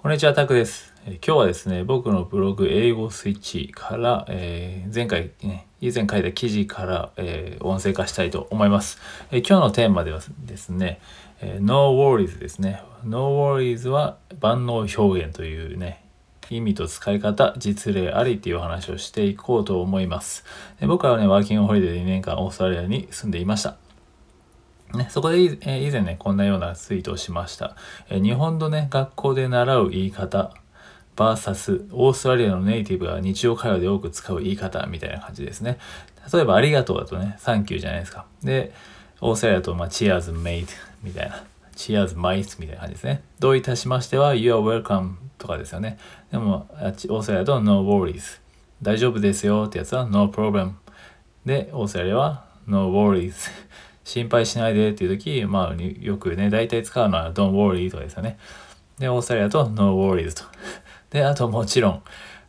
こんにちは、タクです。今日はですね、僕のブログ英語スイッチから、えー、前回ね、以前書いた記事から、えー、音声化したいと思います。え今日のテーマではですね、え No worries ですね。No worries は万能表現というね、意味と使い方、実例ありっていう話をしていこうと思います。僕はね、ワーキングホリデーで2年間オーストラリアに住んでいました。ね、そこで以前ね、こんなようなツイートをしました。日本のね、学校で習う言い方、バーサス、オーストラリアのネイティブが日常会話で多く使う言い方みたいな感じですね。例えば、ありがとうだとね、サンキューじゃないですか。で、オーストラリアだと、まあ、チアーズメイトみたいな。チアーズマイスみたいな感じですね。どういたしましては、You are welcome とかですよね。でも、オーストラリアだと No worries。大丈夫ですよってやつは No problem。で、オーストラリアは No worries。心配しないでっていう時、まあ、よくね、大体使うのは don't worry とかですよね。で、オーストラリアと no worries と。で、あともちろん、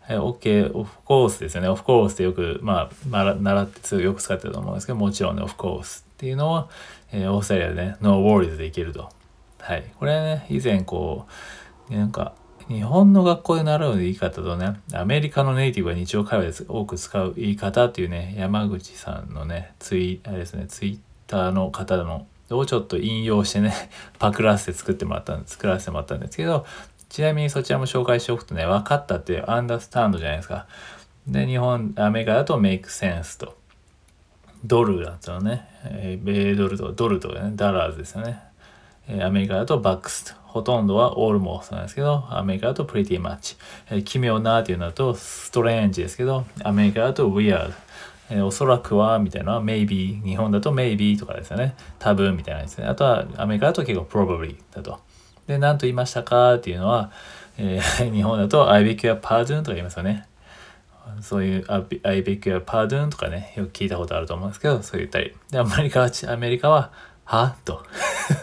OK、of course ですよね。of course ってよく、まあ、習ってよく使ってると思うんですけど、もちろんね、of course っていうのは、えー、オーストラリアでね、no worries でいけると。はい。これはね、以前こう、なんか、日本の学校で習う言い方とね、アメリカのネイティブが日常会話で多く使う言い方っていうね、山口さんのね、ツイ、あれですね、ツイッターの方のをちょっと引用してね、パクらせて作ってもらったん作らせてもらったんですけど、ちなみにそちらも紹介しておくとね、分かったっていうアンダースタンドじゃないですか。で、日本、アメリカだとメイクセンスと。ドルだとね、えー、米ドルとかドルとかね、ダラーズですよね。えー、アメリカだとバックスと。ほとんどはオールモースなんですけど、アメリカだとプリティマッチ。えー、奇妙なっていうのだとストレンジですけど、アメリカだとウィアード。えー、おそらくはみたいな。maybe 日本だと maybe とかですよね。多分みたいなですね。あとはアメリカだと結構 probably だと。で何と言いましたかっていうのは、えー、日本だと I beg your pardon とか言いますよね。そういう I beg your pardon とかね。よく聞いたことあると思うんですけどそう言ったり。でアメリカはアメリカははと。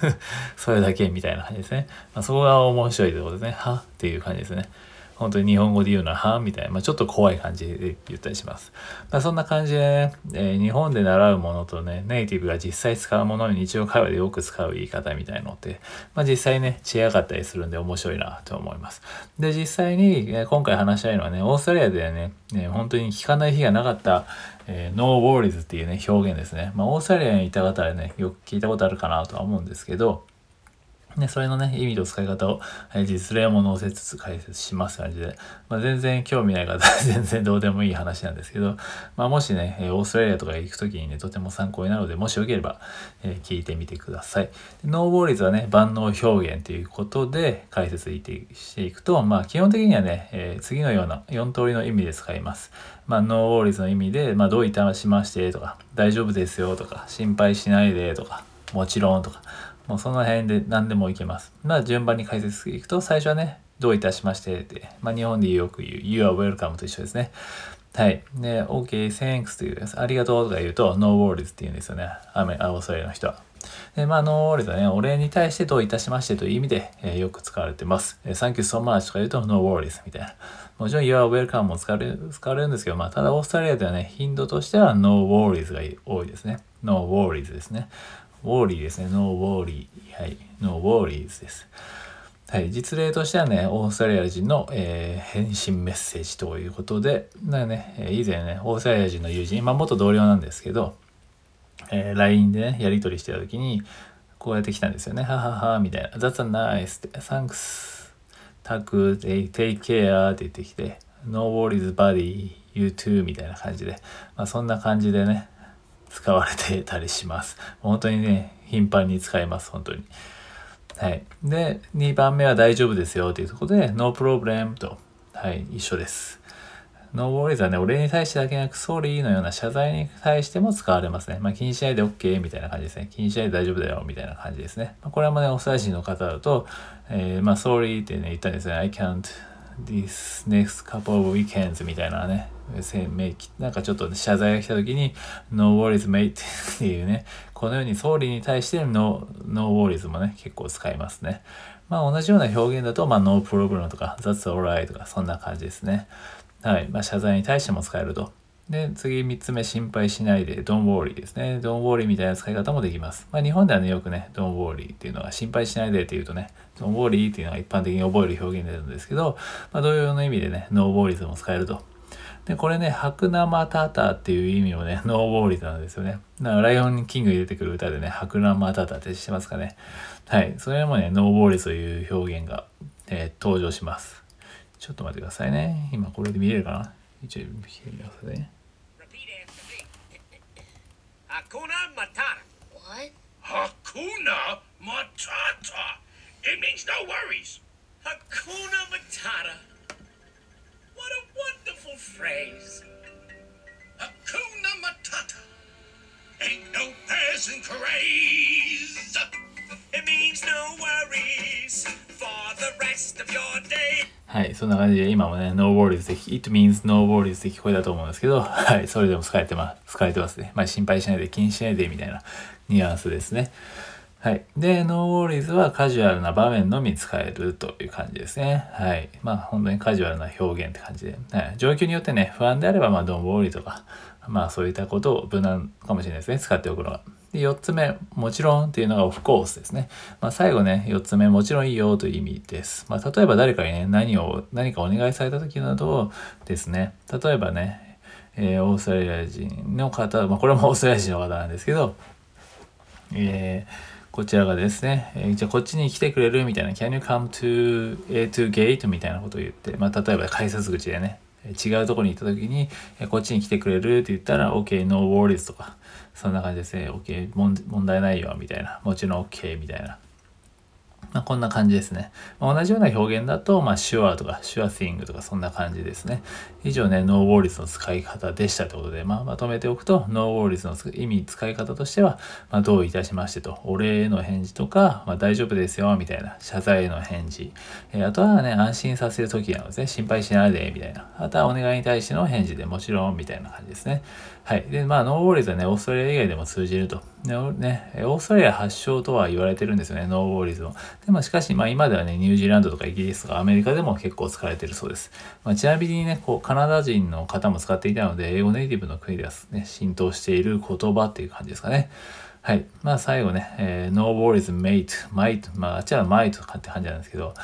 それだけみたいな感じですね、まあ、そこが面白いところですね。はっていう感じですね。本当に日本語で言うのは、はみたいな、まあ、ちょっと怖い感じで言ったりします。まあ、そんな感じで、ね、えー、日本で習うものとね、ネイティブが実際使うものに日常会話でよく使う言い方みたいのって、まあ、実際ね、違かったりするんで面白いなと思います。で、実際に、えー、今回話したいのはね、オーストラリアでね、ね本当に聞かない日がなかった、えー、ノーウォーリズっていうね、表現ですね。まあ、オーストラリアにいた方はね、よく聞いたことあるかなとは思うんですけど、ね、それのね、意味と使い方を、えー、実例も載せつつ解説します感じで、まあ、全然興味ない方 全然どうでもいい話なんですけど、まあ、もしね、オーストラリアとか行くときにね、とても参考になるので、もしよければ、えー、聞いてみてください。ノーボーリズはね、万能表現ということで解説していくと、まあ、基本的にはね、えー、次のような4通りの意味で使います。まあ、ノーボーリズの意味で、まあ、どういたしましてとか、大丈夫ですよとか、心配しないでとか、もちろんとか、もうその辺で何でもいけます。まあ順番に解説していくと、最初はね、どういたしましてって、まあ日本でよく言う You are welcome と一緒ですね。はい。で、OK, thanks というです、ありがとうとか言うと No worries って言うんですよね。アメ、オーストラリアの人は。で、まあ、No worries はね、お礼に対してどういたしましてという意味で、えー、よく使われてます。え、Thank you so much とか言うと No worries みたいな。もちろん You are welcome も使われる、使われるんですけど、まあ、ただオーストラリアではね、頻度としては No worries が多いですね。No worries ですね。 worry ですね。 No worry。はい。 No worries です。はい。実例としてはね、オーストラリア人の、えー、返信メッセージということで、だね、以前ね、オーストラリア人の友人、まあ元同僚なんですけど、えー、LINE でね、やり取りしてた時に、こうやって来たんですよね。ははは、みたいな。That's a nice って、Thanks, タク、take care って言ってきて、No worries buddy, you too みたいな感じで、まあそんな感じでね、使われてたりします。本当にね、頻繁に使います、本当に。はい。で、2番目は大丈夫ですよというところで、no problem と、はい、一緒です。ノーボーリーズはね、俺に対してだけなく、 sorry のような謝罪に対しても使われますね。まあ、気にしないで OK みたいな感じですね。気にしないで大丈夫だよみたいな感じですね。まあ、これもね、おさ人の方だと、えー、まあ、 sorry ってね、言ったんですね。I can't this next couple of weekends みたいなね、なんかちょっと謝罪が来た時に No worries mate っていうね、このように sorry に対して No, no worries もね、結構使いますね。まあ同じような表現だと、まあ No problem とか That's alright とかそんな感じですね。はい。まあ謝罪に対しても使えると。で、次3つ目、心配しないで、don't worry ですね。don't worry みたいな使い方もできます。まあ、日本ではね、よくね、don't worry っていうのは心配しないでっていうとね、don't worry っていうのが一般的に覚える表現になるんですけど、まあ、同様の意味でね、no worries も使えると。で、これね、ハクナ・マタタっていう意味もね、 no worry なんですよね。だから、ライオンキングに出てくる歌でね、ハクナ・マタタって知ってますかね。はい。それもね、 no worry という表現が、えー、登場します。ちょっと待ってくださいね。今これで見れるかな？一応見てみますね。Hakuna Matata. What? Hakuna Matata. It means no worries. Hakuna Matata. What a wonderful phrase. Hakuna Matata. Ain't no peasant craze. はい、そんな感じで今もね、no worries で、it means no worries で聞こえたと思うんですけど、はい、それでも使えてます、使えてますね。まあ心配しないで、気にしないでみたいなニュアンスですね。はい。で、no worries はカジュアルな場面のみ使えるという感じですね。はい。まあ本当にカジュアルな表現って感じで。はい、状況によってね、不安であれば、まあ don't worry とか、まあそういったことを無難かもしれないですね。使っておくのが。で、4つ目、もちろんっていうのがオフコースですね。まあ、最後ね、4つ目、もちろんいいよという意味です。まあ、例えば誰かにね、何を、何かお願いされた時などですね、例えばね、えー、オーストラリア人の方、まあ、これもオーストラリア人の方なんですけど、えー、こちらがですね、えー、じゃあこっちに来てくれるみたいな、Can you come to, A to gate? みたいなことを言って、まあ、例えば改札口でね、違うとこに行った時に、こっちに来てくれるって言ったら、OK, no worries とか、そんな感じですね。OK、問題ないよ、みたいな。もちろん OK、みたいな。まあ、こんな感じですね。まあ、同じような表現だと、まあ、sure とか sure thing とかそんな感じですね。以上ね、no worries の使い方でしたということで、まあ、まとめておくと、no worries の意味、使い方としては、まあ、どういたしましてと、お礼への返事とか、まあ、大丈夫ですよ、みたいな、謝罪への返事。えー、あとはね、安心させる時なのでね、心配しないで、みたいな。あとはお願いに対しての返事でもちろん、みたいな感じですね。はい。で、まあ、ノーウォーリーズはね、オーストラリア以外でも通じると。ね、オーストラリア発祥とは言われてるんですよね、ノーウォーリズも。で、まあ、しかし、まあ、今ではね、ニュージーランドとかイギリスとかアメリカでも結構使われてるそうです。まあ、ちなみにね、こう、カナダ人の方も使っていたので、英語ネイティブの国ではね、浸透している言葉っていう感じですかね。はい。まあ、最後ね、えー、no worries, mate, might, まあ、あっちは might とかって感じなんですけど、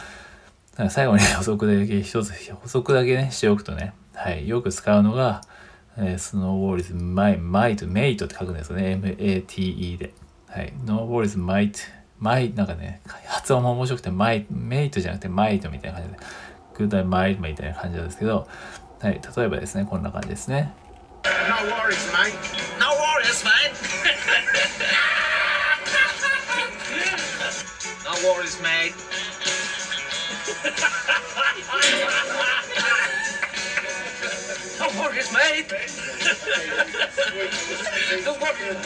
最後に補足だけ一つ、補足だけね、しておくとね、はい。よく使うのが、えー、 no worries、マイ、 mate、mateって書くんですよね。M-A-T-E で。はい。 no worries, mate、マイ、なんかね、発音も面白くて、マイ、メイトじゃなくてマイトみたいな感じで、 G'day mate みたいな感じなんですけど、はい。例えばですね、こんな感じですね。No worries, mate. No worries, mate. no worries, mate. worries, mate. Don't worry.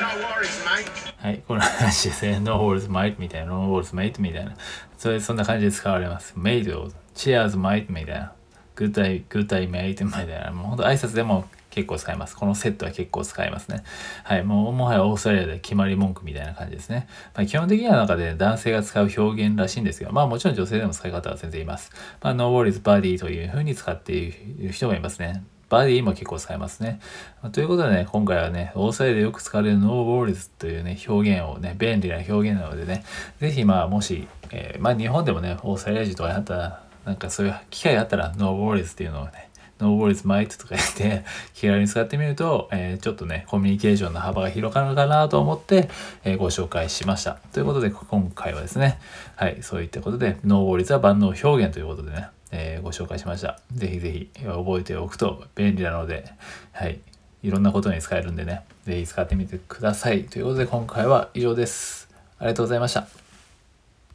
No worries, mate. はい、この話ですね。No worries, mate みたいな。No worries, mate みたいな。それ、そんな感じで使われます。mate を cheers, mate みたいな。good day, good day, mate みたいな。もうほんと挨拶でも結構使います。このセットは結構使いますね。はい。もう、もはやオーストラリアで決まり文句みたいな感じですね。まあ、基本的には中で男性が使う表現らしいんですけど、まあもちろん女性でも使い方は全然います。まあ、no worries buddy という風に使っている人がいますね。 buddy も結構使えますね。ということでね、今回はね、オーストラリアでよく使われる no worries というね、表現をね、便利な表現なのでね、ぜひまあもし、えー、まあ日本でもね、オーストラリア人とかになったら、なんかそういう機会があったら、 no worries っていうのをね、 no worries mate とか言って 気軽に使ってみると、えー、ちょっとね、コミュニケーションの幅が広がるかなと思って、えー、ご紹介しました。ということで、今回はですね、はい、そういったことで、 no worries は万能表現ということでね、えー、ご紹介しました。ぜひぜひ覚えておくと便利なので、はい、いろんなことに使えるんでね、ぜひ使ってみてください。ということで、今回は以上です。ありがとうございました。